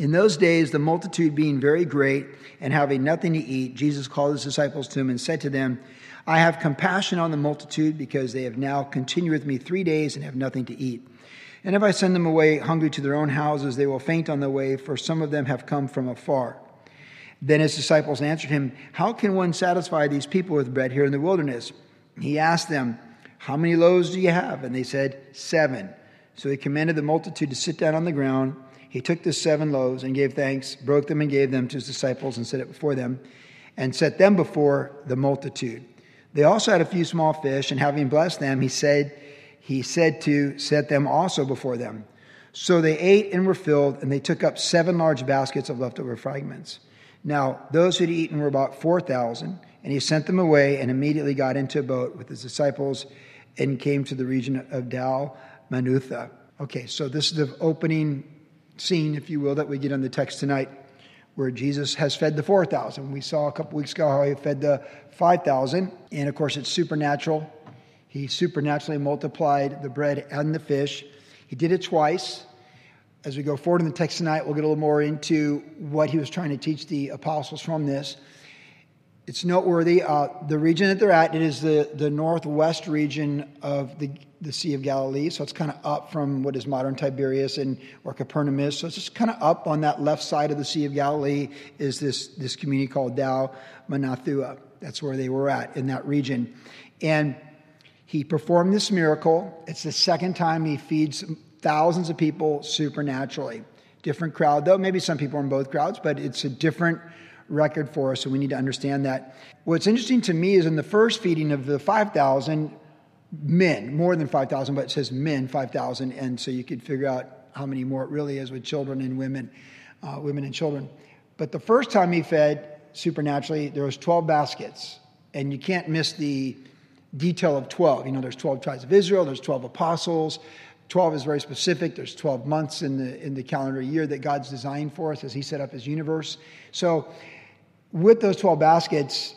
In those days, the multitude being very great and having nothing to eat, Jesus called his disciples to him and said to them, I have compassion on the multitude because they have now continued with me three days and have nothing to eat. And if I send them away hungry to their own houses, they will faint on the way, for some of them have come from afar. Then his disciples answered him, How can one satisfy these people with bread here in the wilderness? He asked them, How many loaves do you have? And they said, Seven. So he commanded the multitude to sit down on the ground he took the seven loaves and gave thanks, broke them and gave them to his disciples and set it before them, and set them before the multitude. They also had a few small fish, and having blessed them, he said, he said to set them also before them. So they ate and were filled, and they took up seven large baskets of leftover fragments. Now, those who had eaten were about 4,000, and he sent them away and immediately got into a boat with his disciples and came to the region of Dal Manutha. Okay, so this is the opening scene, if you will, that we get in the text tonight, where Jesus has fed the 4,000. We saw a couple weeks ago how he fed the 5,000, and of course, it's supernatural. He supernaturally multiplied the bread and the fish. He did it twice. As we go forward in the text tonight, we'll get a little more into what he was trying to teach the apostles from this. It's noteworthy. Uh, the region that they're at, it is the, the northwest region of the, the Sea of Galilee. So it's kind of up from what is modern Tiberias and or Capernaum. is. So it's just kind of up on that left side of the Sea of Galilee is this, this community called Dal Manathua. That's where they were at in that region. And he performed this miracle. It's the second time he feeds thousands of people supernaturally. Different crowd, though. Maybe some people are in both crowds, but it's a different record for us, so we need to understand that. What's interesting to me is in the first feeding of the 5,000 men, more than 5,000, but it says men 5,000, and so you could figure out how many more it really is with children and women, uh, women and children. But the first time he fed supernaturally, there was 12 baskets, and you can't miss the detail of 12. You know, there's 12 tribes of Israel, there's 12 apostles, 12 is very specific. There's 12 months in the, in the calendar year that God's designed for us as He set up His universe. So with those 12 baskets,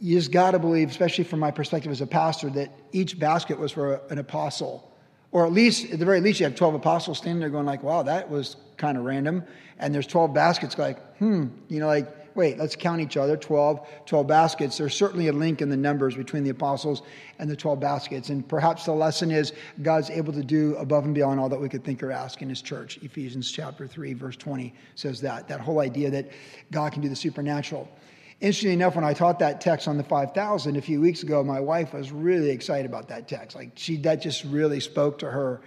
you just got to believe, especially from my perspective as a pastor, that each basket was for an apostle. Or at least, at the very least, you have 12 apostles standing there going like, wow, that was kind of random. And there's 12 baskets like, hmm, you know, like, wait, let's count each other 12, 12 baskets. There's certainly a link in the numbers between the apostles and the 12 baskets. And perhaps the lesson is God's able to do above and beyond all that we could think or ask in his church. Ephesians chapter 3, verse 20 says that. That whole idea that God can do the supernatural. Interestingly enough, when I taught that text on the 5,000 a few weeks ago, my wife was really excited about that text. Like she, that just really spoke to her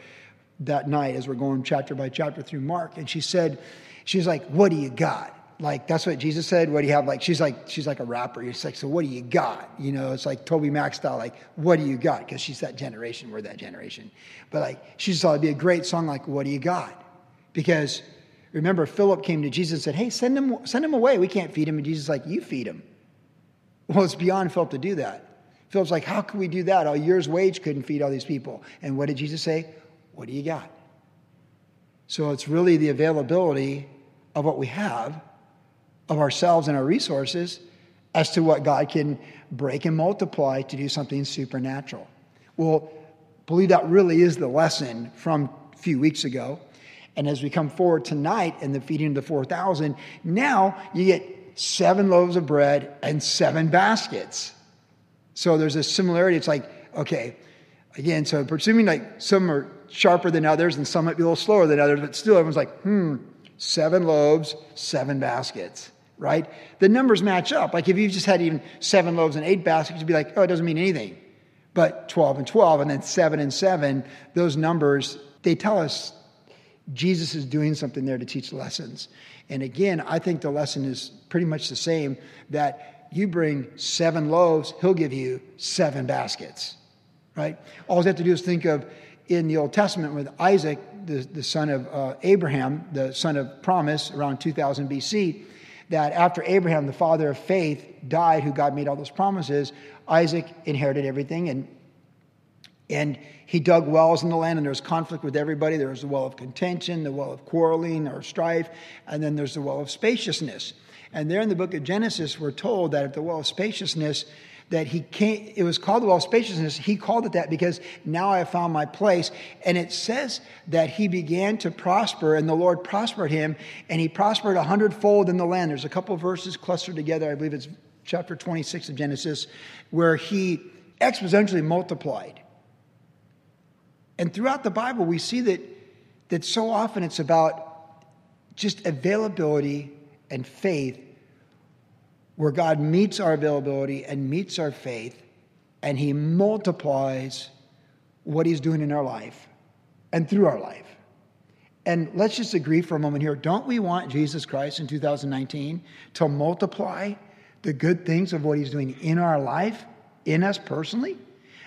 that night as we're going chapter by chapter through Mark. And she said, she's like, what do you got? Like that's what Jesus said. What do you have? Like she's like she's like a rapper. You're like, so what do you got? You know, it's like TobyMac style. Like, what do you got? Because she's that generation. We're that generation. But like she just thought it'd be a great song. Like, what do you got? Because remember, Philip came to Jesus and said, "Hey, send him send him away. We can't feed him." And Jesus like, "You feed him." Well, it's beyond Philip to do that. Philip's like, "How can we do that? A year's wage couldn't feed all these people." And what did Jesus say? What do you got? So it's really the availability of what we have of ourselves and our resources as to what God can break and multiply to do something supernatural. Well, believe that really is the lesson from a few weeks ago. And as we come forward tonight in the feeding of the 4,000, now you get seven loaves of bread and seven baskets. So there's a similarity. It's like, okay, again, so presuming like some are sharper than others and some might be a little slower than others, but still everyone's like, hmm, seven loaves, seven baskets right? The numbers match up. Like if you just had even seven loaves and eight baskets, you'd be like, oh, it doesn't mean anything. But 12 and 12, and then seven and seven, those numbers, they tell us Jesus is doing something there to teach lessons. And again, I think the lesson is pretty much the same that you bring seven loaves, he'll give you seven baskets, right? All you have to do is think of in the Old Testament with Isaac, the, the son of uh, Abraham, the son of promise, around 2000 BC that after Abraham, the father of faith, died, who God made all those promises, Isaac inherited everything, and And he dug wells in the land, and there was conflict with everybody. There was the well of contention, the well of quarreling or strife, and then there's the well of spaciousness. And there in the book of Genesis, we're told that at the well of spaciousness, that he came, it was called the well of spaciousness. He called it that because now I have found my place. And it says that he began to prosper, and the Lord prospered him, and he prospered a hundredfold in the land. There's a couple verses clustered together. I believe it's chapter 26 of Genesis, where he exponentially multiplied. And throughout the Bible, we see that, that so often it's about just availability and faith, where God meets our availability and meets our faith, and He multiplies what He's doing in our life and through our life. And let's just agree for a moment here don't we want Jesus Christ in 2019 to multiply the good things of what He's doing in our life, in us personally?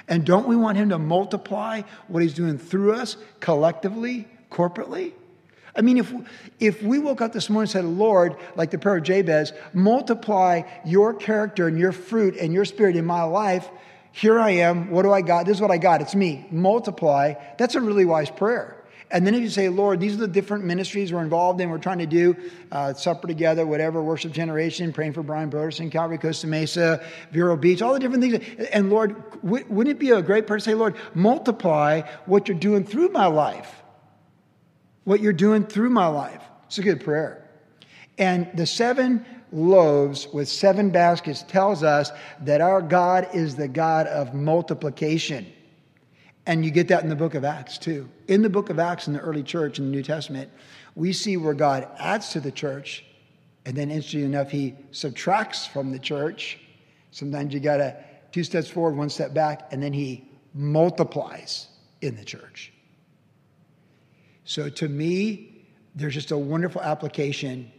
And don't we want Him to multiply what He's doing through us collectively, corporately? I mean, if, if we woke up this morning and said, Lord, like the prayer of Jabez, multiply your character and your fruit and your spirit in my life, here I am. What do I got? This is what I got. It's me. Multiply. That's a really wise prayer. And then if you say, Lord, these are the different ministries we're involved in, we're trying to do uh, supper together, whatever, worship generation, praying for Brian Brodersen, Calvary Costa Mesa, Vero Beach, all the different things. And Lord, wouldn't it be a great prayer to say, Lord, multiply what you're doing through my life? What you're doing through my life. It's a good prayer. And the seven loaves with seven baskets tells us that our God is the God of multiplication. And you get that in the book of Acts too. In the book of Acts in the early church in the New Testament, we see where God adds to the church, and then interestingly enough, he subtracts from the church. Sometimes you got to two steps forward, one step back, and then he multiplies in the church. So to me, there's just a wonderful application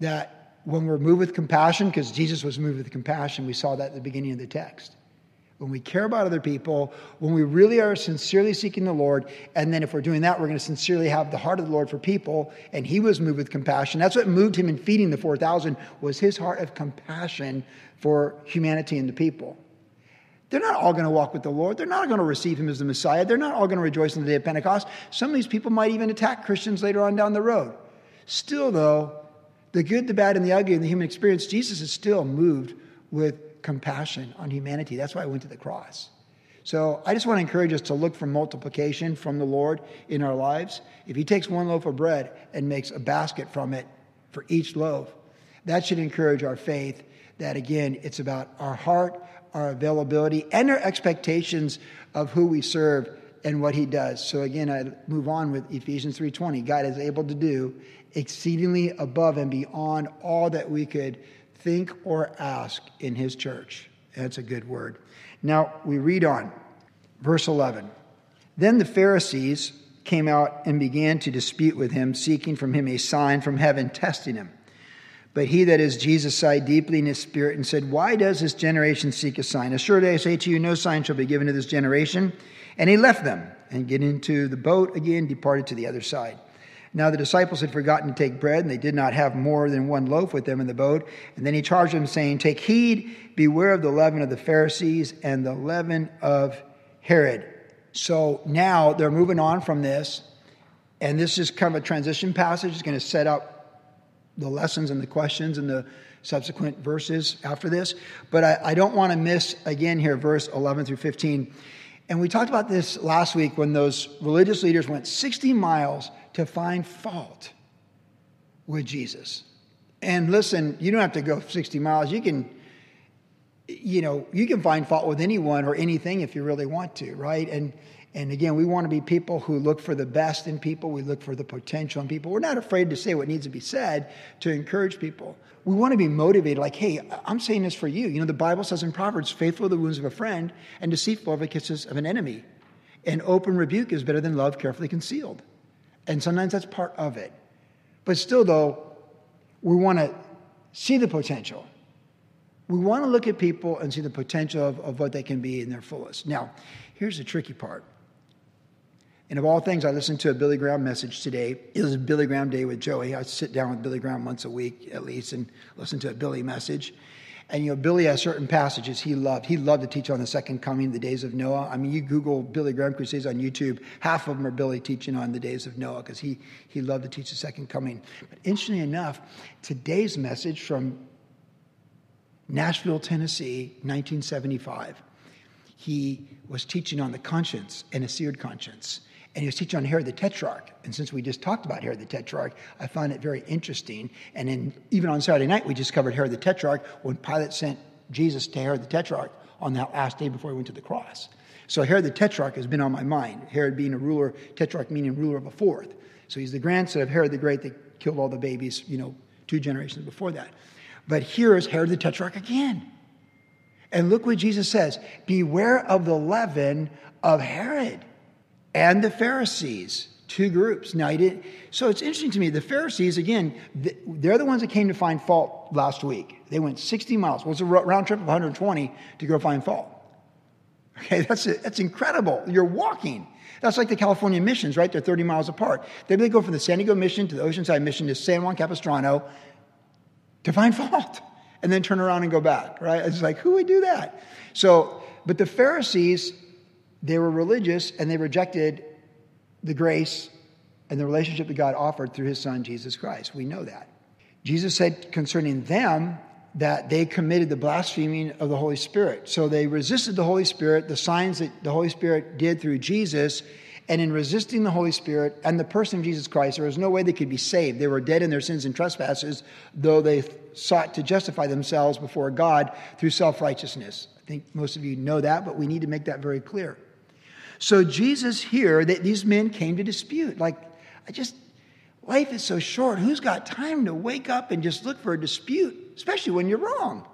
that when we're moved with compassion, because Jesus was moved with compassion, we saw that at the beginning of the text when we care about other people, when we really are sincerely seeking the Lord, and then if we're doing that, we're going to sincerely have the heart of the Lord for people. And he was moved with compassion. That's what moved him in feeding the 4,000 was his heart of compassion for humanity and the people. They're not all going to walk with the Lord. They're not going to receive him as the Messiah. They're not all going to rejoice in the day of Pentecost. Some of these people might even attack Christians later on down the road. Still, though, the good, the bad, and the ugly in the human experience, Jesus is still moved with compassion on humanity. That's why I went to the cross. So I just want to encourage us to look for multiplication from the Lord in our lives. If He takes one loaf of bread and makes a basket from it for each loaf, that should encourage our faith that, again, it's about our heart, our availability, and our expectations of who we serve and what he does. So again, I move on with Ephesians 3:20. God is able to do exceedingly above and beyond all that we could think or ask in his church. That's a good word. Now we read on. Verse 11. Then the Pharisees came out and began to dispute with him, seeking from him a sign from heaven, testing him. But he that is Jesus sighed deeply in his spirit and said, Why does this generation seek a sign? Assuredly I say to you, no sign shall be given to this generation. And he left them and get into the boat again, departed to the other side. Now the disciples had forgotten to take bread, and they did not have more than one loaf with them in the boat. And then he charged them, saying, Take heed, beware of the leaven of the Pharisees and the leaven of Herod. So now they're moving on from this, and this is kind of a transition passage. It's going to set up the lessons and the questions and the subsequent verses after this. But I, I don't want to miss again here, verse 11 through 15. And we talked about this last week when those religious leaders went 60 miles to find fault with Jesus. And listen, you don't have to go 60 miles. You can, you know, you can find fault with anyone or anything if you really want to, right? And and again, we want to be people who look for the best in people. We look for the potential in people. We're not afraid to say what needs to be said to encourage people. We want to be motivated, like, hey, I'm saying this for you. You know, the Bible says in Proverbs, faithful are the wounds of a friend and deceitful are the kisses of an enemy. And open rebuke is better than love carefully concealed. And sometimes that's part of it. But still, though, we want to see the potential. We want to look at people and see the potential of, of what they can be in their fullest. Now, here's the tricky part. And of all things, I listened to a Billy Graham message today. It was Billy Graham Day with Joey. I sit down with Billy Graham once a week at least and listen to a Billy message. And you know, Billy has certain passages he loved. He loved to teach on the second coming, the days of Noah. I mean, you Google Billy Graham crusades on YouTube, half of them are Billy teaching on the days of Noah because he, he loved to teach the second coming. But interestingly enough, today's message from Nashville, Tennessee, 1975, he was teaching on the conscience and a seared conscience and he was teaching on Herod the Tetrarch. And since we just talked about Herod the Tetrarch, I found it very interesting. And then even on Saturday night, we just covered Herod the Tetrarch when Pilate sent Jesus to Herod the Tetrarch on that last day before he went to the cross. So Herod the Tetrarch has been on my mind. Herod being a ruler, Tetrarch meaning ruler of a fourth. So he's the grandson of Herod the Great that killed all the babies, you know, two generations before that. But here is Herod the Tetrarch again. And look what Jesus says Beware of the leaven of Herod and the Pharisees, two groups. Now, he did, so it's interesting to me. The Pharisees, again, they're the ones that came to find fault last week. They went 60 miles. Well, it's a round trip of 120 to go find fault. Okay, that's, that's incredible. You're walking. That's like the California missions, right? They're 30 miles apart. They go from the San Diego mission to the Oceanside mission to San Juan Capistrano to find fault and then turn around and go back, right? It's like, who would do that? So, but the Pharisees, they were religious and they rejected the grace and the relationship that God offered through his son, Jesus Christ. We know that. Jesus said concerning them that they committed the blaspheming of the Holy Spirit. So they resisted the Holy Spirit, the signs that the Holy Spirit did through Jesus. And in resisting the Holy Spirit and the person of Jesus Christ, there was no way they could be saved. They were dead in their sins and trespasses, though they sought to justify themselves before God through self righteousness. I think most of you know that, but we need to make that very clear. So Jesus here, that these men came to dispute. Like, I just, life is so short. Who's got time to wake up and just look for a dispute, especially when you're wrong?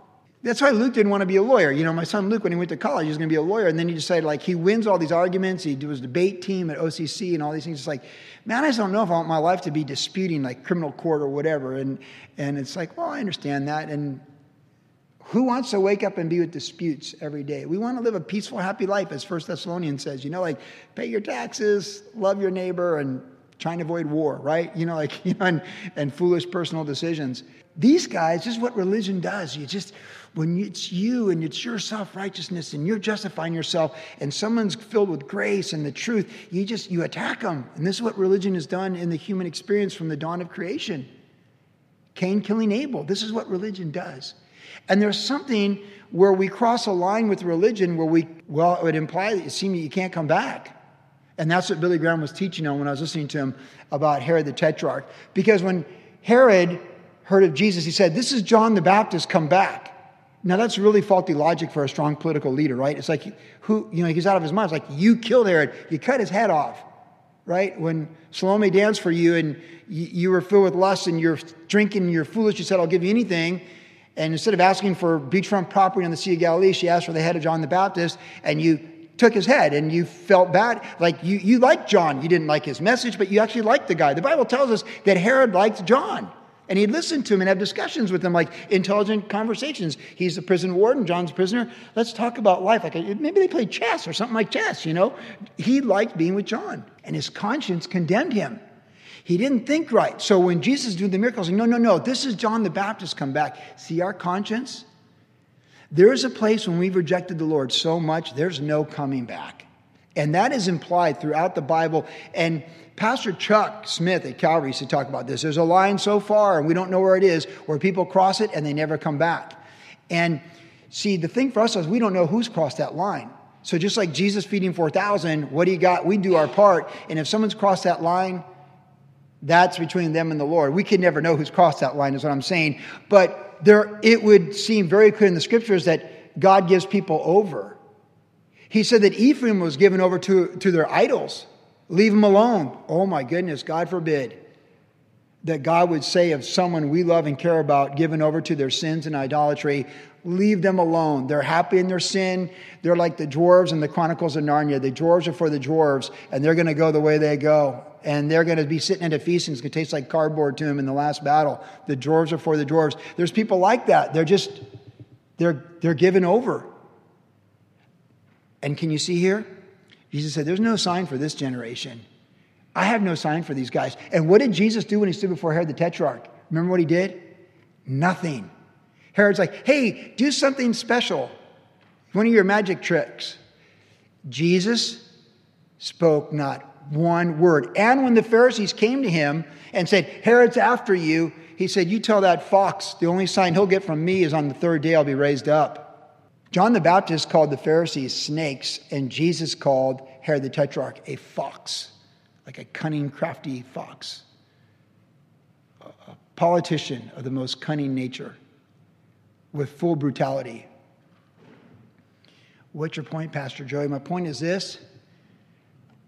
That's why Luke didn't want to be a lawyer. You know, my son Luke, when he went to college, he was going to be a lawyer. And then he decided, like, he wins all these arguments. He was debate team at OCC and all these things. It's like, man, I just don't know if I want my life to be disputing, like, criminal court or whatever. And, and it's like, well, I understand that. And who wants to wake up and be with disputes every day? We want to live a peaceful, happy life, as First Thessalonians says. You know, like pay your taxes, love your neighbor, and trying to avoid war, right? You know, like you know, and, and foolish personal decisions. These guys, this is what religion does. You just when it's you and it's your self-righteousness and you're justifying yourself and someone's filled with grace and the truth, you just you attack them. And this is what religion has done in the human experience from the dawn of creation. Cain killing Abel. This is what religion does. And there's something where we cross a line with religion where we, well, it would imply that it seems you can't come back. And that's what Billy Graham was teaching on when I was listening to him about Herod the Tetrarch. Because when Herod heard of Jesus, he said, This is John the Baptist come back. Now that's really faulty logic for a strong political leader, right? It's like who, you know, he's out of his mind. It's like you killed Herod, you cut his head off, right? When Salome danced for you and you were filled with lust and you're drinking, you're foolish, you said, I'll give you anything. And instead of asking for beachfront property on the Sea of Galilee, she asked for the head of John the Baptist, and you took his head and you felt bad. Like you, you liked John. You didn't like his message, but you actually liked the guy. The Bible tells us that Herod liked John. And he'd listen to him and have discussions with him, like intelligent conversations. He's the prison warden, John's prisoner. Let's talk about life. Like maybe they played chess or something like chess, you know? He liked being with John, and his conscience condemned him. He didn't think right. So when Jesus did the miracles, he, no, no, no, this is John the Baptist come back. See our conscience? There is a place when we've rejected the Lord so much, there's no coming back. And that is implied throughout the Bible. And Pastor Chuck Smith at Calvary used to talk about this. There's a line so far, and we don't know where it is, where people cross it and they never come back. And see, the thing for us is we don't know who's crossed that line. So just like Jesus feeding 4,000, what do you got? We do our part. And if someone's crossed that line, that's between them and the Lord. We can never know who's crossed that line, is what I'm saying. But there, it would seem very clear in the scriptures that God gives people over. He said that Ephraim was given over to, to their idols. Leave them alone. Oh my goodness, God forbid that God would say of someone we love and care about, given over to their sins and idolatry, leave them alone. They're happy in their sin. They're like the dwarves in the Chronicles of Narnia. The dwarves are for the dwarves, and they're going to go the way they go. And they're going to be sitting at a feast, and it's going to taste like cardboard to them in the last battle. The dwarves are for the dwarves. There's people like that. They're just, they're, they're given over. And can you see here? Jesus said, There's no sign for this generation. I have no sign for these guys. And what did Jesus do when he stood before Herod the Tetrarch? Remember what he did? Nothing. Herod's like, hey, do something special. One of your magic tricks. Jesus spoke not one word. And when the Pharisees came to him and said, Herod's after you, he said, You tell that fox, the only sign he'll get from me is on the third day I'll be raised up. John the Baptist called the Pharisees snakes, and Jesus called Herod the Tetrarch a fox, like a cunning, crafty fox. A politician of the most cunning nature with full brutality. What's your point, Pastor Joey? My point is this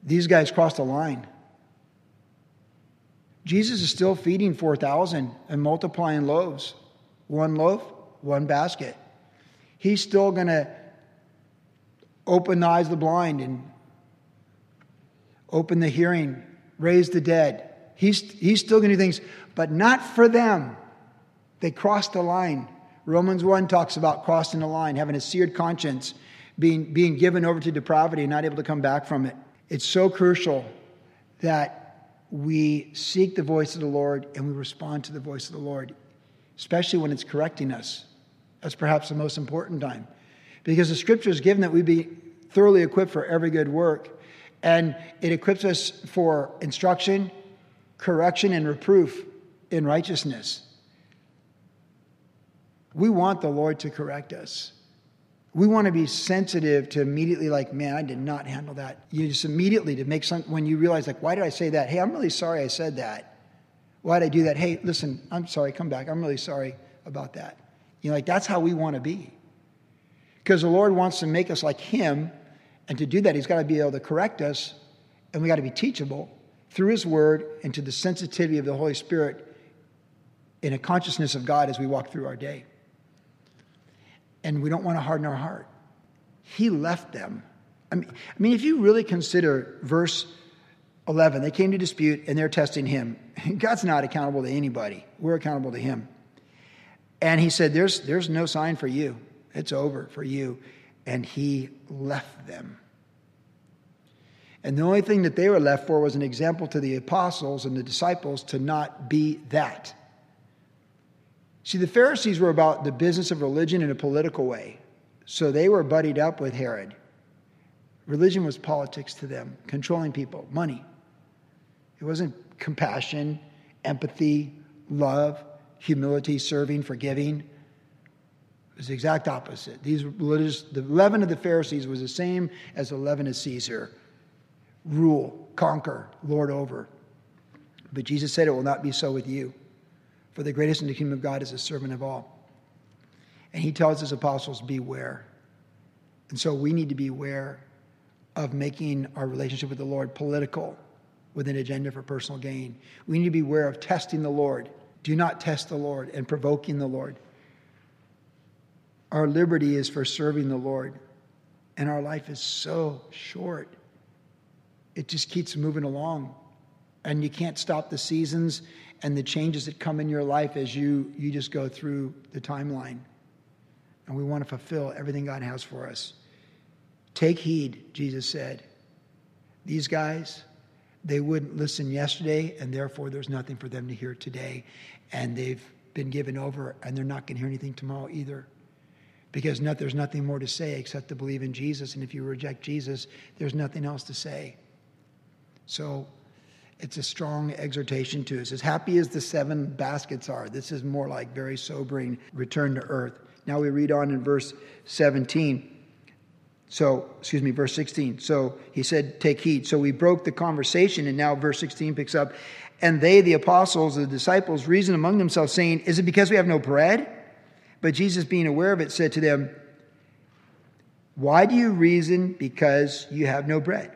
these guys crossed the line. Jesus is still feeding 4,000 and multiplying loaves. One loaf, one basket. He's still going to open the eyes of the blind and open the hearing, raise the dead. He's, he's still going to do things, but not for them. They crossed the line. Romans 1 talks about crossing the line, having a seared conscience, being, being given over to depravity and not able to come back from it. It's so crucial that we seek the voice of the Lord and we respond to the voice of the Lord, especially when it's correcting us. That's perhaps the most important time. Because the scripture is given that we be thoroughly equipped for every good work. And it equips us for instruction, correction, and reproof in righteousness. We want the Lord to correct us. We want to be sensitive to immediately, like, man, I did not handle that. You just immediately to make some, when you realize, like, why did I say that? Hey, I'm really sorry I said that. Why did I do that? Hey, listen, I'm sorry, come back. I'm really sorry about that. You know, like, that's how we want to be. Because the Lord wants to make us like Him, and to do that, He's got to be able to correct us, and we got to be teachable through His Word and to the sensitivity of the Holy Spirit in a consciousness of God as we walk through our day and we don't want to harden our heart. He left them. I mean, I mean, if you really consider verse 11, they came to dispute and they're testing him. God's not accountable to anybody, we're accountable to him. And he said, There's, there's no sign for you, it's over for you. And he left them. And the only thing that they were left for was an example to the apostles and the disciples to not be that. See, the Pharisees were about the business of religion in a political way. So they were buddied up with Herod. Religion was politics to them, controlling people, money. It wasn't compassion, empathy, love, humility, serving, forgiving. It was the exact opposite. These religious, the leaven of the Pharisees was the same as the leaven of Caesar rule, conquer, lord over. But Jesus said it will not be so with you. For the greatest in the kingdom of God is a servant of all. And he tells his apostles, beware. And so we need to beware of making our relationship with the Lord political with an agenda for personal gain. We need to beware of testing the Lord. Do not test the Lord and provoking the Lord. Our liberty is for serving the Lord, and our life is so short. It just keeps moving along, and you can't stop the seasons and the changes that come in your life as you, you just go through the timeline. And we want to fulfill everything God has for us. Take heed, Jesus said. These guys, they wouldn't listen yesterday, and therefore there's nothing for them to hear today. And they've been given over, and they're not going to hear anything tomorrow either. Because not, there's nothing more to say except to believe in Jesus. And if you reject Jesus, there's nothing else to say. So it's a strong exhortation to us. As happy as the seven baskets are, this is more like very sobering return to earth. Now we read on in verse 17. So, excuse me, verse 16. So he said, Take heed. So we broke the conversation, and now verse 16 picks up. And they, the apostles, the disciples, reasoned among themselves, saying, Is it because we have no bread? But Jesus, being aware of it, said to them, Why do you reason because you have no bread?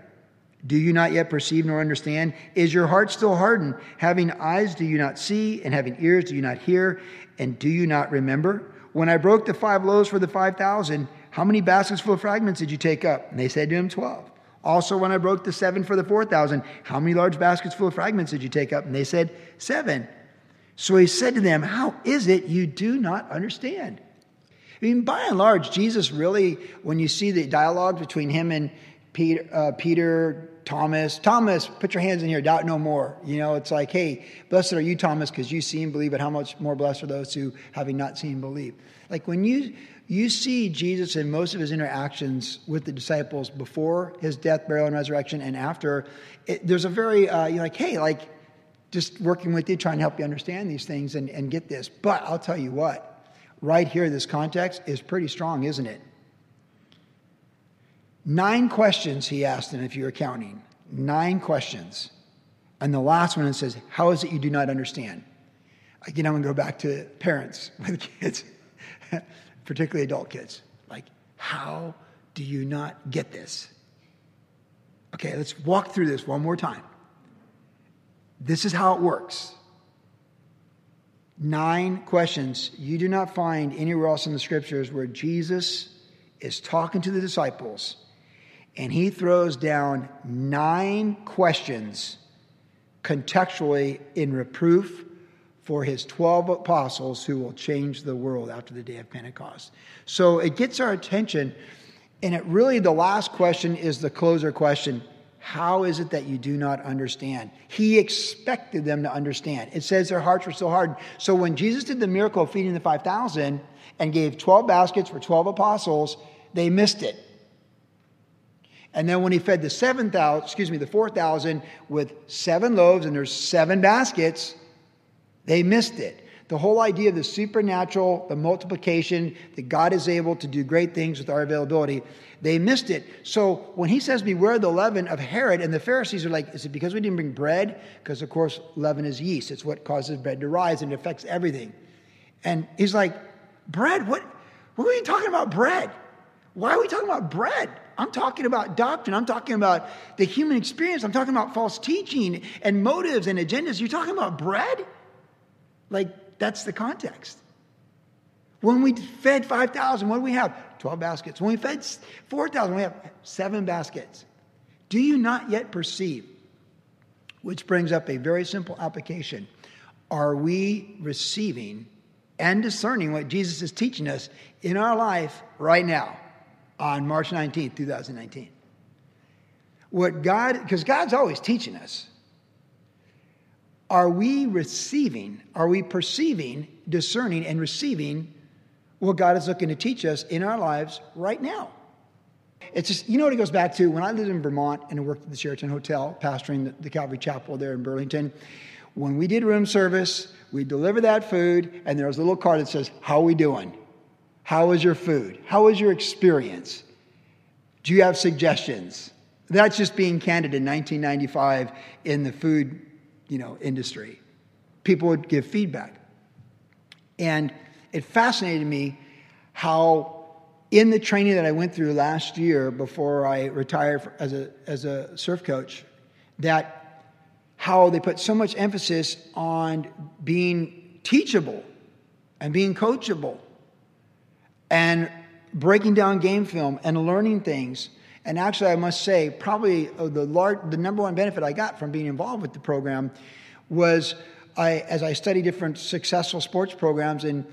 Do you not yet perceive nor understand? Is your heart still hardened? Having eyes, do you not see? And having ears, do you not hear? And do you not remember? When I broke the five loaves for the 5,000, how many baskets full of fragments did you take up? And they said to him, 12. Also, when I broke the seven for the 4,000, how many large baskets full of fragments did you take up? And they said, Seven. So he said to them, How is it you do not understand? I mean, by and large, Jesus really, when you see the dialogue between him and Peter, uh, Peter Thomas, Thomas, put your hands in here, doubt no more. You know, it's like, hey, blessed are you, Thomas, because you see and believe, but how much more blessed are those who, having not seen, believe? Like when you you see Jesus in most of his interactions with the disciples before his death, burial, and resurrection, and after. It, there's a very uh, you're like, hey, like just working with you, trying to help you understand these things and, and get this. But I'll tell you what, right here, this context is pretty strong, isn't it? Nine questions he asked them, if you're counting. Nine questions. And the last one it says, How is it you do not understand? Again, I'm going to go back to parents with kids, particularly adult kids. Like, how do you not get this? Okay, let's walk through this one more time. This is how it works. Nine questions you do not find anywhere else in the scriptures where Jesus is talking to the disciples and he throws down nine questions contextually in reproof for his 12 apostles who will change the world after the day of Pentecost. So it gets our attention, and it really, the last question is the closer question How is it that you do not understand? He expected them to understand. It says their hearts were so hard. So when Jesus did the miracle of feeding the 5,000 and gave 12 baskets for 12 apostles, they missed it. And then when he fed the 7,000, excuse me, the 4,000 with seven loaves and there's seven baskets, they missed it. The whole idea of the supernatural, the multiplication, that God is able to do great things with our availability, they missed it. So when he says, Beware the leaven of Herod, and the Pharisees are like, Is it because we didn't bring bread? Because, of course, leaven is yeast. It's what causes bread to rise and it affects everything. And he's like, Bread? What? What are we talking about bread? Why are we talking about bread? I'm talking about doctrine. I'm talking about the human experience. I'm talking about false teaching and motives and agendas. You're talking about bread? Like, that's the context. When we fed 5,000, what do we have? 12 baskets. When we fed 4,000, we have seven baskets. Do you not yet perceive? Which brings up a very simple application. Are we receiving and discerning what Jesus is teaching us in our life right now? On March 19th, 2019. What God, because God's always teaching us. Are we receiving, are we perceiving, discerning, and receiving what God is looking to teach us in our lives right now? It's just, you know what it goes back to? When I lived in Vermont and I worked at the Sheraton Hotel, pastoring the, the Calvary Chapel there in Burlington, when we did room service, we deliver that food, and there was a little card that says, How are we doing? How was your food? How was your experience? Do you have suggestions? That's just being candid in 1995 in the food, you know, industry. People would give feedback. And it fascinated me how in the training that I went through last year before I retired as a, as a surf coach, that how they put so much emphasis on being teachable and being coachable and breaking down game film and learning things. And actually, I must say, probably uh, the, large, the number one benefit I got from being involved with the program was I, as I studied different successful sports programs and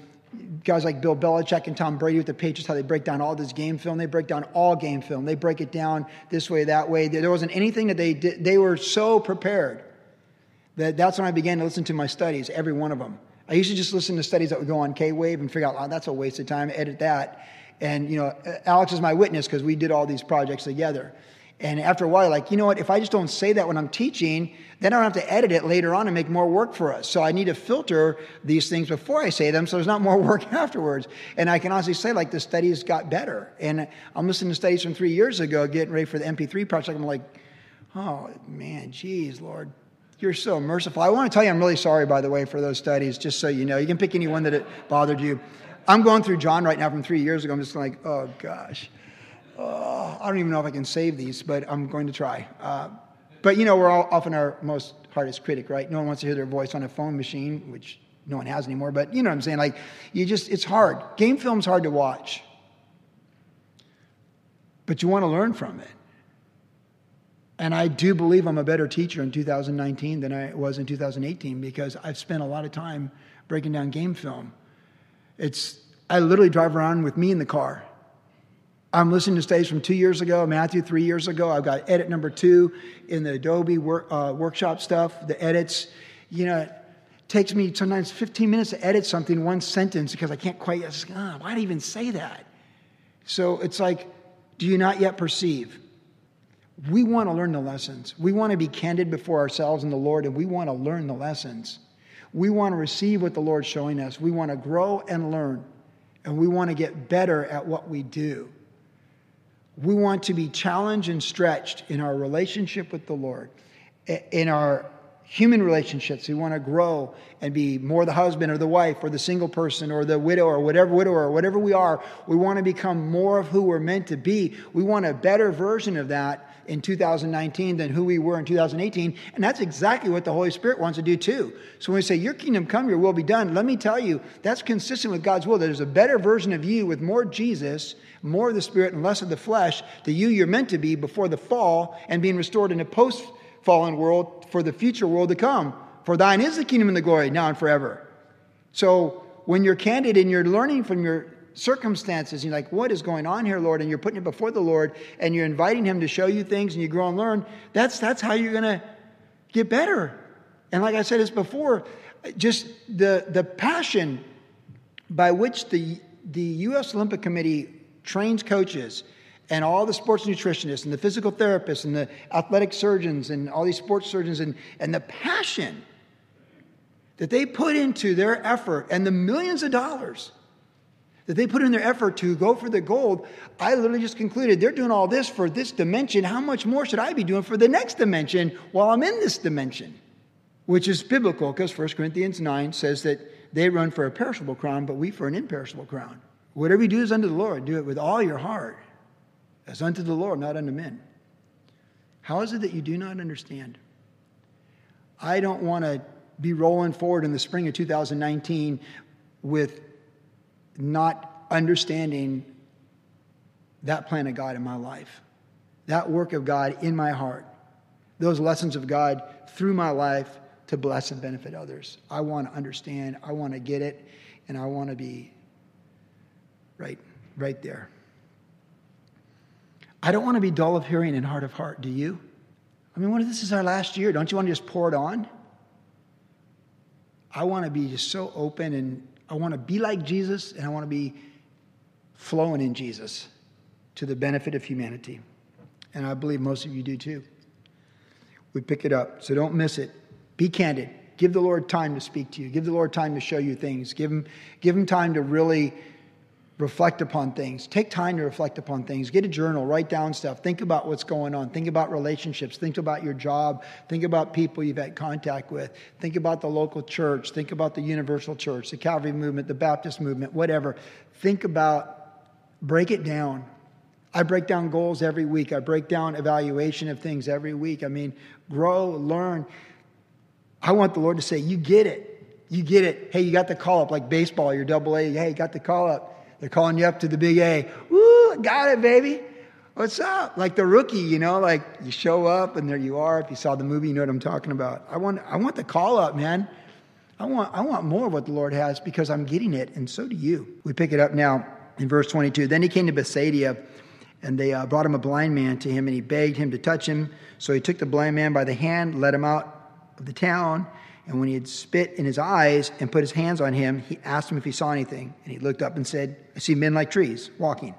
guys like Bill Belichick and Tom Brady with the Patriots, how they break down all this game film. They break down all game film. They break it down this way, that way. There wasn't anything that they did. They were so prepared that that's when I began to listen to my studies, every one of them. I used to just listen to studies that would go on K Wave and figure out, oh, that's a waste of time, edit that. And, you know, uh, Alex is my witness because we did all these projects together. And after a while, like, you know what, if I just don't say that when I'm teaching, then I don't have to edit it later on and make more work for us. So I need to filter these things before I say them so there's not more work afterwards. And I can honestly say, like, the studies got better. And I'm listening to studies from three years ago, getting ready for the MP3 project. I'm like, oh, man, geez, Lord, you're so merciful. I want to tell you, I'm really sorry, by the way, for those studies, just so you know. You can pick any one that it bothered you. I'm going through John right now from three years ago. I'm just like, oh, gosh. Oh, I don't even know if I can save these, but I'm going to try. Uh, but, you know, we're all often our most hardest critic, right? No one wants to hear their voice on a phone machine, which no one has anymore. But you know what I'm saying? Like, you just, it's hard. Game film's hard to watch. But you want to learn from it. And I do believe I'm a better teacher in 2019 than I was in 2018 because I've spent a lot of time breaking down game film. It's I literally drive around with me in the car. I'm listening to studies from two years ago, Matthew three years ago. I've got edit number two in the Adobe work, uh, workshop stuff, the edits. You know, it takes me sometimes 15 minutes to edit something, one sentence, because I can't quite, just, oh, why did I even say that? So it's like, do you not yet perceive? We want to learn the lessons. We want to be candid before ourselves and the Lord, and we want to learn the lessons. We want to receive what the Lord's showing us. We want to grow and learn, and we want to get better at what we do. We want to be challenged and stretched in our relationship with the Lord, in our human relationships. We want to grow and be more the husband or the wife or the single person or the widow or whatever widower or whatever we are. We want to become more of who we're meant to be. We want a better version of that in 2019 than who we were in 2018. And that's exactly what the Holy Spirit wants to do too. So when we say, Your kingdom come, your will be done, let me tell you, that's consistent with God's will. There's a better version of you with more Jesus, more of the Spirit, and less of the flesh, the you you're meant to be before the fall and being restored in a post fallen world for the future world to come. For thine is the kingdom and the glory now and forever. So when you're candid and you're learning from your circumstances. You're like, what is going on here, Lord? And you're putting it before the Lord and you're inviting Him to show you things and you grow and learn. That's, that's how you're going to get better. And like I said this before, just the, the passion by which the, the U.S. Olympic Committee trains coaches and all the sports nutritionists and the physical therapists and the athletic surgeons and all these sports surgeons and, and the passion that they put into their effort and the millions of dollars that they put in their effort to go for the gold, I literally just concluded they're doing all this for this dimension. How much more should I be doing for the next dimension while I'm in this dimension? Which is biblical because 1 Corinthians 9 says that they run for a perishable crown, but we for an imperishable crown. Whatever you do is unto the Lord, do it with all your heart, as unto the Lord, not unto men. How is it that you do not understand? I don't want to be rolling forward in the spring of 2019 with not understanding that plan of God in my life, that work of God in my heart, those lessons of God through my life to bless and benefit others. I want to understand, I want to get it, and I want to be right, right there. I don't want to be dull of hearing and hard of heart, do you? I mean, what if this is our last year? Don't you want to just pour it on? I want to be just so open and I want to be like Jesus and I want to be flowing in Jesus to the benefit of humanity. And I believe most of you do too. We pick it up, so don't miss it. Be candid. Give the Lord time to speak to you. Give the Lord time to show you things. Give him, give him time to really reflect upon things. Take time to reflect upon things. Get a journal, write down stuff. Think about what's going on. Think about relationships. Think about your job. Think about people you've had contact with. Think about the local church. Think about the universal church, the Calvary movement, the Baptist movement, whatever. Think about, break it down. I break down goals every week. I break down evaluation of things every week. I mean, grow, learn. I want the Lord to say, You get it. You get it. Hey, you got the call up like baseball, you're double A. Hey, you got the call up they're calling you up to the big A. Woo, got it, baby. What's up? Like the rookie, you know, like you show up and there you are. If you saw the movie, you know what I'm talking about. I want, I want the call up, man. I want, I want more of what the Lord has because I'm getting it, and so do you. We pick it up now in verse 22. Then he came to Bethsaida, and they uh, brought him a blind man to him, and he begged him to touch him. So he took the blind man by the hand, led him out of the town, and when he had spit in his eyes and put his hands on him, he asked him if he saw anything. And he looked up and said, I see men like trees walking.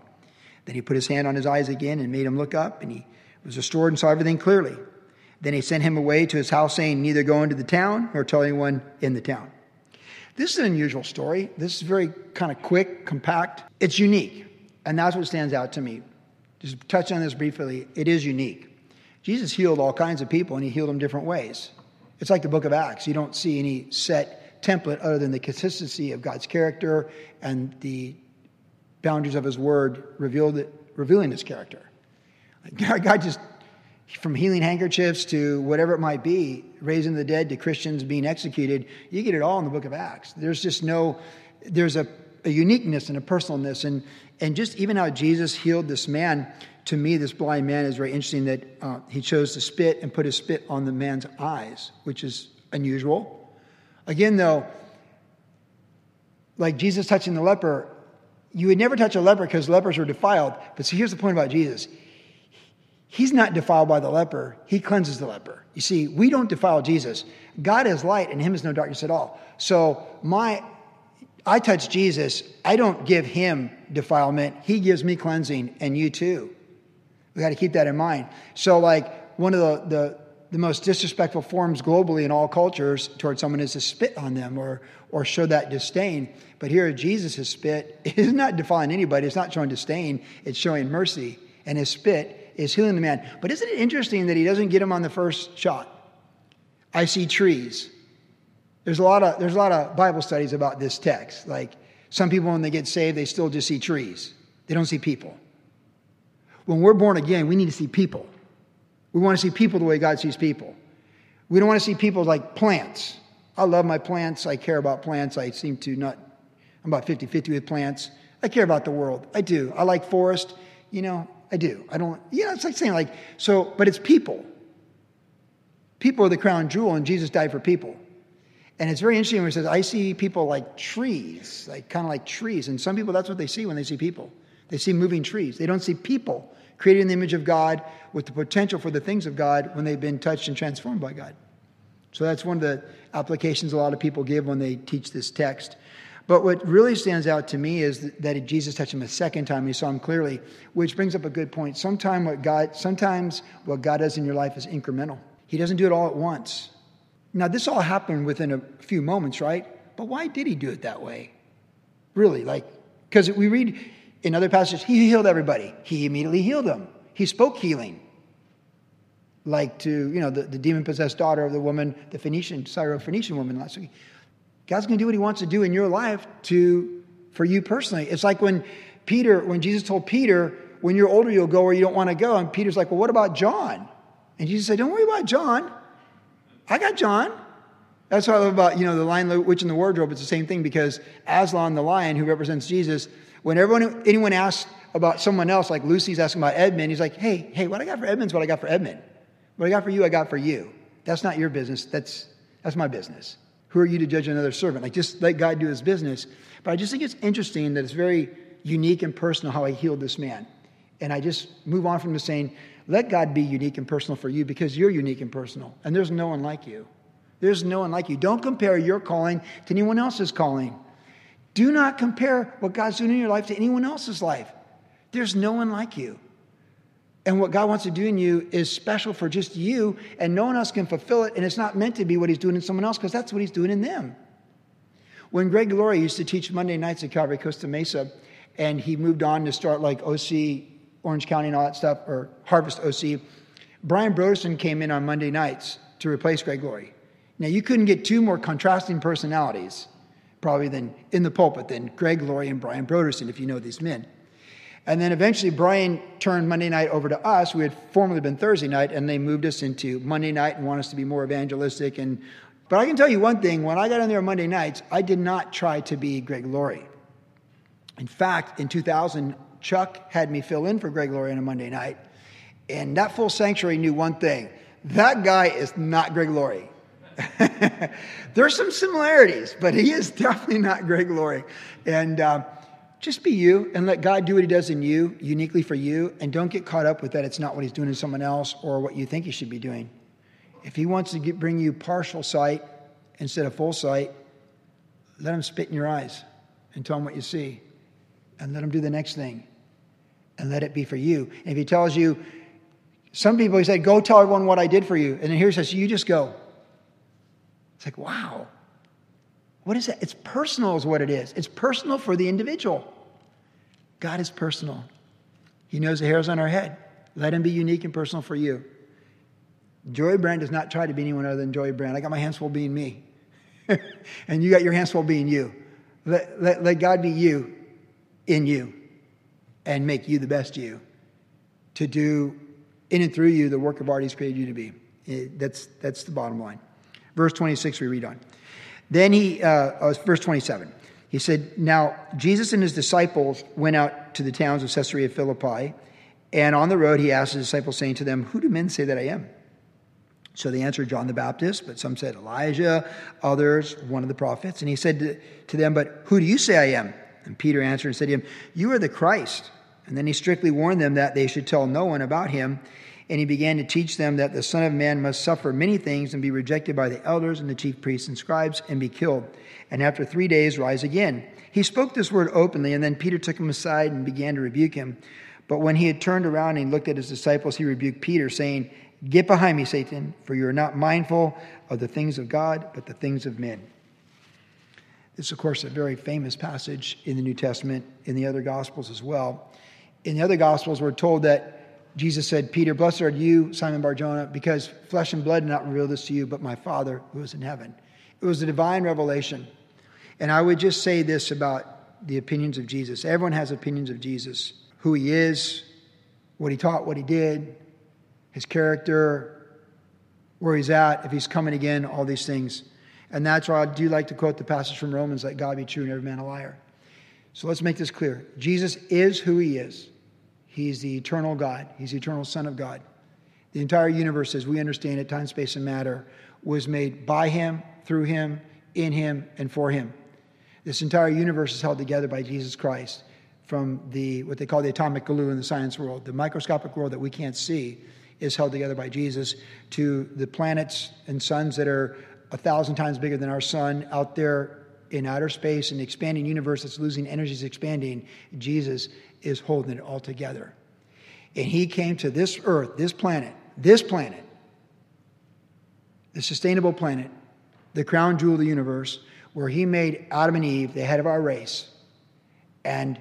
Then he put his hand on his eyes again and made him look up, and he was restored and saw everything clearly. Then he sent him away to his house, saying, Neither go into the town nor tell anyone in the town. This is an unusual story. This is very kind of quick, compact. It's unique, and that's what stands out to me. Just touch on this briefly. It is unique. Jesus healed all kinds of people, and he healed them different ways. It's like the book of Acts. You don't see any set template other than the consistency of God's character and the boundaries of his word revealed, revealing his character. God just, from healing handkerchiefs to whatever it might be, raising the dead to Christians being executed, you get it all in the book of Acts. There's just no, there's a, a uniqueness and a personalness. And, and just even how Jesus healed this man to me, this blind man is very interesting that uh, he chose to spit and put his spit on the man's eyes, which is unusual. Again, though, like Jesus touching the leper, you would never touch a leper because lepers are defiled. But see, here's the point about Jesus. He's not defiled by the leper, he cleanses the leper. You see, we don't defile Jesus. God is light, and him is no darkness at all. So, my I touch Jesus, I don't give him defilement. He gives me cleansing, and you too. We got to keep that in mind. So, like, one of the, the, the most disrespectful forms globally in all cultures towards someone is to spit on them or, or show that disdain. But here, Jesus' spit is not defiling anybody. It's not showing disdain, it's showing mercy. And his spit is healing the man. But isn't it interesting that he doesn't get him on the first shot? I see trees. There's a lot of, there's a lot of Bible studies about this text. Like some people, when they get saved, they still just see trees, they don't see people. When we're born again, we need to see people. We want to see people the way God sees people. We don't want to see people like plants. I love my plants. I care about plants. I seem to not, I'm about 50 50 with plants. I care about the world. I do. I like forest. You know, I do. I don't, yeah, it's like saying, like, so, but it's people. People are the crown jewel, and Jesus died for people. And it's very interesting when he says, I see people like trees, like kind of like trees. And some people, that's what they see when they see people. They see moving trees. They don't see people created in the image of God with the potential for the things of God when they've been touched and transformed by God. So that's one of the applications a lot of people give when they teach this text. But what really stands out to me is that Jesus touched him a second time. He saw him clearly, which brings up a good point. Sometimes what God, sometimes what God does in your life is incremental. He doesn't do it all at once. Now, this all happened within a few moments, right? But why did he do it that way? Really, like, because we read in other passages, he healed everybody. He immediately healed them. He spoke healing like to, you know, the, the demon possessed daughter of the woman, the Phoenician, Syro-Phoenician woman last week. God's going to do what he wants to do in your life to, for you personally. It's like when Peter, when Jesus told Peter, when you're older, you'll go where you don't want to go. And Peter's like, well, what about John? And Jesus said, don't worry about John. I got John. That's what I love about, you know, the lion, witch, and the wardrobe. It's the same thing because Aslan, the lion, who represents Jesus, when everyone, anyone asks about someone else, like Lucy's asking about Edmund, he's like, hey, hey, what I got for Edmund's what I got for Edmund. What I got for you, I got for you. That's not your business. That's, that's my business. Who are you to judge another servant? Like, just let God do his business. But I just think it's interesting that it's very unique and personal how he healed this man. And I just move on from the saying, let God be unique and personal for you because you're unique and personal. And there's no one like you. There's no one like you. Don't compare your calling to anyone else's calling. Do not compare what God's doing in your life to anyone else's life. There's no one like you. And what God wants to do in you is special for just you, and no one else can fulfill it. And it's not meant to be what He's doing in someone else because that's what He's doing in them. When Greg Laurie used to teach Monday nights at Calvary Costa Mesa, and he moved on to start like OC, Orange County, and all that stuff, or Harvest OC, Brian Brodersen came in on Monday nights to replace Greg Laurie. Now, you couldn't get two more contrasting personalities, probably, than in the pulpit than Greg Laurie and Brian Brodersen, if you know these men. And then eventually Brian turned Monday night over to us. We had formerly been Thursday night, and they moved us into Monday night and want us to be more evangelistic. And but I can tell you one thing: when I got in there Monday nights, I did not try to be Greg Laurie. In fact, in 2000, Chuck had me fill in for Greg Laurie on a Monday night, and that full sanctuary knew one thing: that guy is not Greg Laurie. There's some similarities, but he is definitely not Greg Laurie. And uh, just be you and let God do what He does in you, uniquely for you, and don't get caught up with that it's not what He's doing in someone else or what you think He should be doing. If He wants to get, bring you partial sight instead of full sight, let Him spit in your eyes and tell Him what you see, and let Him do the next thing, and let it be for you. And if He tells you, some people He said, "Go tell everyone what I did for you," and then here He says, "You just go." It's like, wow. What is that? It's personal, is what it is. It's personal for the individual. God is personal. He knows the hairs on our head. Let him be unique and personal for you. Joey Buran does not try to be anyone other than Joey Buran. I got my hands full being me. and you got your hands full being you. Let, let, let God be you in you and make you the best you to do in and through you the work of art he's created you to be. It, that's, that's the bottom line. Verse 26, we read on. Then he, uh, oh, verse 27, he said, Now Jesus and his disciples went out to the towns of Caesarea Philippi, and on the road he asked his disciples, saying to them, Who do men say that I am? So they answered John the Baptist, but some said Elijah, others, one of the prophets. And he said to them, But who do you say I am? And Peter answered and said to him, You are the Christ. And then he strictly warned them that they should tell no one about him. And he began to teach them that the Son of Man must suffer many things and be rejected by the elders and the chief priests and scribes and be killed, and after three days rise again. He spoke this word openly, and then Peter took him aside and began to rebuke him. But when he had turned around and looked at his disciples, he rebuked Peter, saying, Get behind me, Satan, for you are not mindful of the things of God, but the things of men. This, of course, a very famous passage in the New Testament, in the other Gospels as well. In the other Gospels, we're told that Jesus said, Peter, blessed are you, Simon Barjona, because flesh and blood did not reveal this to you, but my Father who is in heaven. It was a divine revelation. And I would just say this about the opinions of Jesus. Everyone has opinions of Jesus who he is, what he taught, what he did, his character, where he's at, if he's coming again, all these things. And that's why I do like to quote the passage from Romans let God be true and every man a liar. So let's make this clear Jesus is who he is. He's the eternal God, He's the eternal Son of God. The entire universe, as we understand it, time, space, and matter, was made by Him, through Him, in Him, and for Him. This entire universe is held together by Jesus Christ from the what they call the atomic glue in the science world. The microscopic world that we can't see is held together by Jesus to the planets and suns that are a thousand times bigger than our sun out there in outer space, an expanding universe that's losing energy is expanding. Jesus is holding it all together. And he came to this earth, this planet, this planet, the sustainable planet, the crown jewel of the universe, where he made Adam and Eve the head of our race. And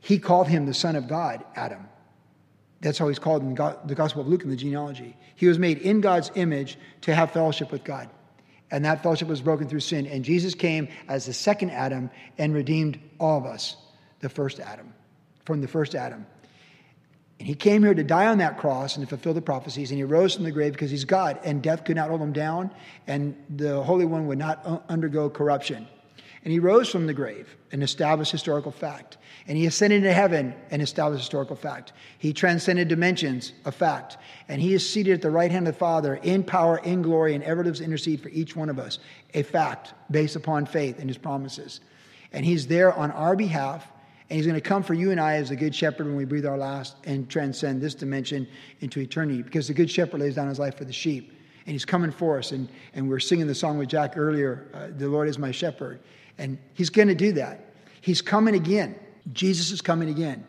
he called him the Son of God, Adam. That's how he's called in the Gospel of Luke in the genealogy. He was made in God's image to have fellowship with God. And that fellowship was broken through sin. And Jesus came as the second Adam and redeemed all of us the first Adam, from the first Adam. And he came here to die on that cross and to fulfill the prophecies. And he rose from the grave because he's God, and death could not hold him down, and the Holy One would not uh, undergo corruption. And he rose from the grave and established historical fact. And he ascended to heaven and established historical fact. He transcended dimensions, a fact. And he is seated at the right hand of the Father in power, in glory, and ever lives to intercede for each one of us, a fact based upon faith in his promises. And he's there on our behalf and he's going to come for you and I as the good shepherd when we breathe our last and transcend this dimension into eternity because the good shepherd lays down his life for the sheep. And he's coming for us. And, and we're singing the song with Jack earlier uh, The Lord is my shepherd. And he's going to do that. He's coming again. Jesus is coming again.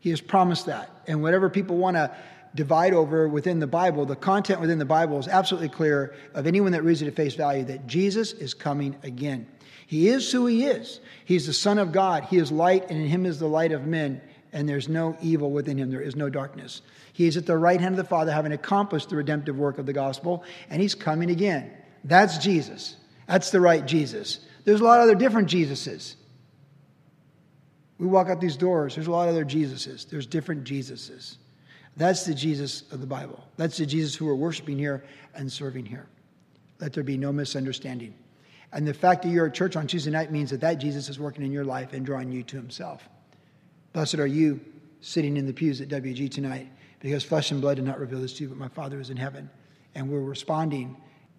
He has promised that. And whatever people want to divide over within the Bible, the content within the Bible is absolutely clear of anyone that reads it at face value that Jesus is coming again. He is who he is. He's the Son of God. He is light, and in him is the light of men, and there's no evil within him. There is no darkness. He is at the right hand of the Father, having accomplished the redemptive work of the gospel, and he's coming again. That's Jesus. That's the right Jesus. There's a lot of other different Jesuses. We walk out these doors, there's a lot of other Jesuses. There's different Jesuses. That's the Jesus of the Bible. That's the Jesus who we're worshiping here and serving here. Let there be no misunderstanding. And the fact that you're at church on Tuesday night means that that Jesus is working in your life and drawing you to himself. Blessed are you sitting in the pews at WG tonight because flesh and blood did not reveal this to you, but my Father is in heaven. And we're responding.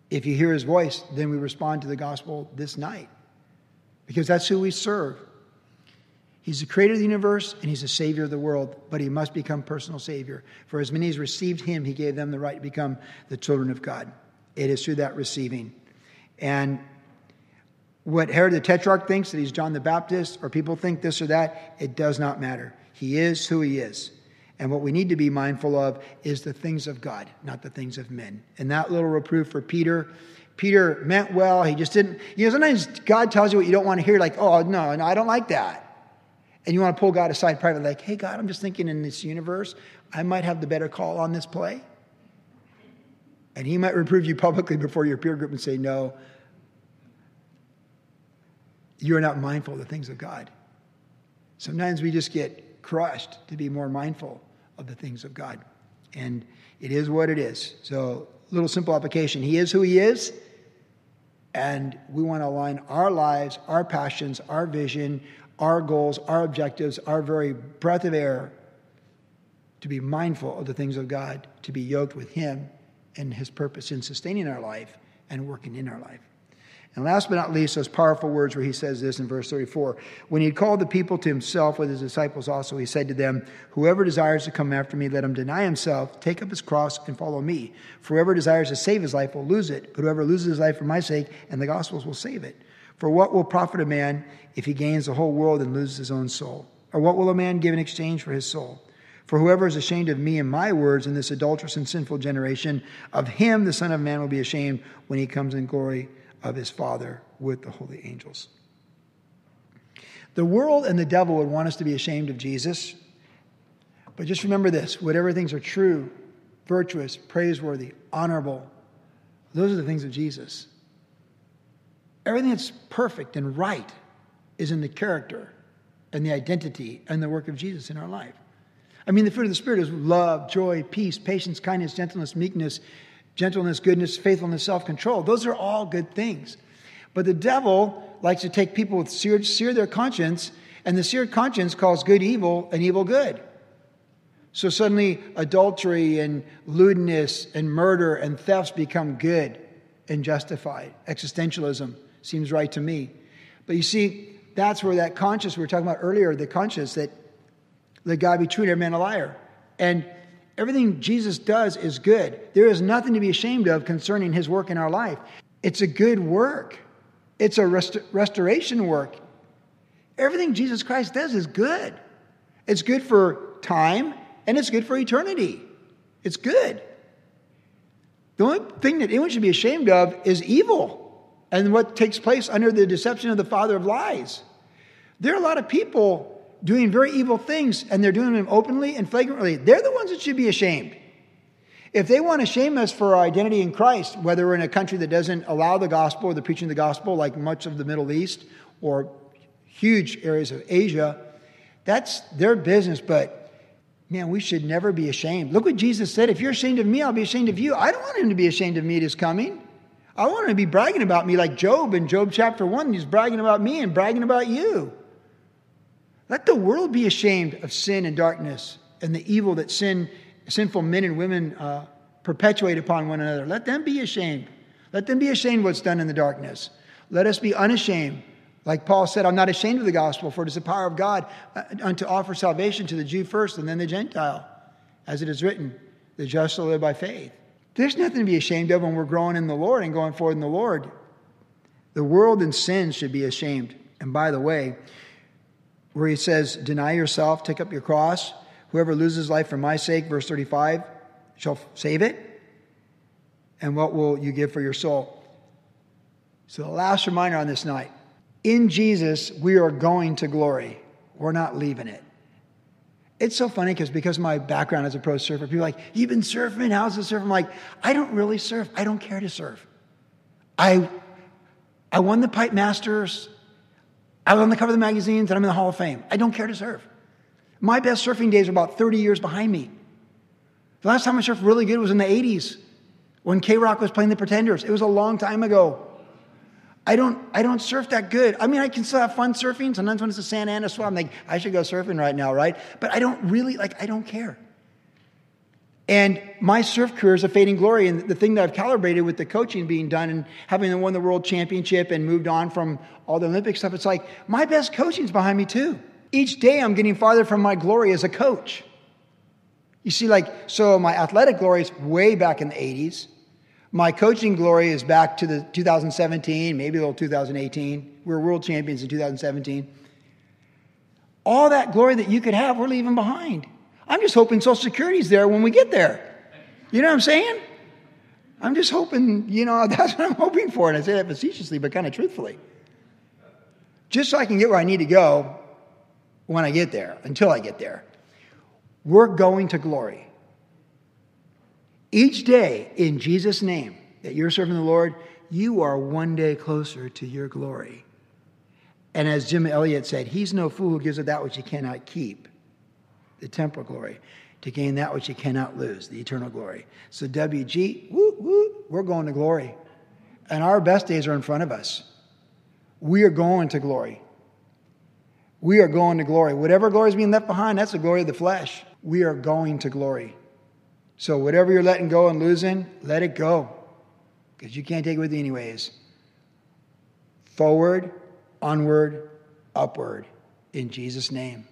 If you hear his voice, then we respond to the gospel this night because that's who we serve. He's the creator of the universe and he's the savior of the world, but he must become personal savior. For as many as received him, he gave them the right to become the children of God. It is through that receiving. And what Herod the Tetrarch thinks that he's John the Baptist, or people think this or that, it does not matter. He is who he is. And what we need to be mindful of is the things of God, not the things of men. And that little reproof for Peter, Peter meant well. He just didn't, you know, sometimes God tells you what you don't want to hear, like, oh, no, no, I don't like that. And you want to pull God aside privately, like, hey, God, I'm just thinking in this universe, I might have the better call on this play. And he might reprove you publicly before your peer group and say, no, you're not mindful of the things of God. Sometimes we just get crushed to be more mindful of the things of God. And it is what it is. So, little simple application. He is who He is, and we want to align our lives, our passions, our vision, our goals, our objectives, our very breath of air to be mindful of the things of God, to be yoked with Him and His purpose in sustaining our life and working in our life. And last but not least, those powerful words where he says this in verse 34 When he had called the people to himself with his disciples also, he said to them, Whoever desires to come after me, let him deny himself, take up his cross, and follow me. For whoever desires to save his life will lose it, but whoever loses his life for my sake and the gospel's will save it. For what will profit a man if he gains the whole world and loses his own soul? Or what will a man give in exchange for his soul? For whoever is ashamed of me and my words in this adulterous and sinful generation, of him the Son of Man will be ashamed when he comes in glory of his Father with the holy angels. The world and the devil would want us to be ashamed of Jesus. But just remember this whatever things are true, virtuous, praiseworthy, honorable, those are the things of Jesus. Everything that's perfect and right is in the character and the identity and the work of Jesus in our life. I mean, the fruit of the Spirit is love, joy, peace, patience, kindness, gentleness, meekness, gentleness, goodness, faithfulness, self control. Those are all good things. But the devil likes to take people with seared, sear their conscience, and the seared conscience calls good evil and evil good. So suddenly, adultery and lewdness and murder and thefts become good and justified. Existentialism seems right to me. But you see, that's where that conscience we were talking about earlier, the conscience that let God be true and every man a liar. And Everything Jesus does is good. There is nothing to be ashamed of concerning his work in our life. It's a good work, it's a rest- restoration work. Everything Jesus Christ does is good. It's good for time and it's good for eternity. It's good. The only thing that anyone should be ashamed of is evil and what takes place under the deception of the father of lies. There are a lot of people doing very evil things and they're doing them openly and flagrantly, they're the ones that should be ashamed. If they want to shame us for our identity in Christ, whether we're in a country that doesn't allow the gospel or the preaching of the gospel, like much of the Middle East or huge areas of Asia, that's their business. But man, we should never be ashamed. Look what Jesus said if you're ashamed of me, I'll be ashamed of you. I don't want him to be ashamed of me at his coming. I want him to be bragging about me like Job in Job chapter 1. He's bragging about me and bragging about you. Let the world be ashamed of sin and darkness and the evil that sin, sinful men and women uh, perpetuate upon one another. Let them be ashamed. Let them be ashamed what's done in the darkness. Let us be unashamed. Like Paul said, I'm not ashamed of the gospel, for it is the power of God uh, unto offer salvation to the Jew first and then the Gentile. As it is written, the just shall live by faith. There's nothing to be ashamed of when we're growing in the Lord and going forward in the Lord. The world and sin should be ashamed. And by the way, where he says, Deny yourself, take up your cross. Whoever loses life for my sake, verse 35, shall save it. And what will you give for your soul? So, the last reminder on this night in Jesus, we are going to glory. We're not leaving it. It's so funny because because my background as a pro surfer, people are like, You've been surfing? How's the surf? I'm like, I don't really surf. I don't care to surf. I, I won the Pipe Masters. I was on the cover of the magazines and I'm in the Hall of Fame. I don't care to surf. My best surfing days are about 30 years behind me. The last time I surfed really good was in the 80s when KROQ was playing the Pretenders. It was a long time ago. I don't, I don't surf that good. I mean, I can still have fun surfing. Sometimes when it's a Santa Ana swell, I'm like, I should go surfing right now, right? But I don't really, like, I don't care. And my surf career is a fading glory. And the thing that I've calibrated with the coaching being done and having won the world championship and moved on from all the Olympic stuff, it's like my best coaching is behind me too. Each day I'm getting farther from my glory as a coach. You see, like, so my athletic glory is way back in the 80s. My coaching glory is back to the 2017, maybe a little 2018. We were world champions in 2017. All that glory that you could have, we're leaving behind. I'm just hoping Social Security's there when we get there. You know what I'm saying? I'm just hoping, you know, that's what I'm hoping for. And I say that facetiously, but kind of truthfully. Just so I can get where I need to go when I get there, until I get there. We're going to glory. Each day, in Jesus' name, that you're serving the Lord, you are one day closer to your glory. And as Jim Elliot said, he's no fool who gives up that which he cannot keep the temporal glory, to gain that which you cannot lose, the eternal glory. So, WG, woo, woo, we're going to glory. And our best days are in front of us. We are going to glory. We are going to glory. Whatever glory is being left behind, that's the glory of the flesh. We are going to glory. So, whatever you're letting go and losing, let it go. Because you can't take it with you anyways. forward, onward, upward. In Jesus' name.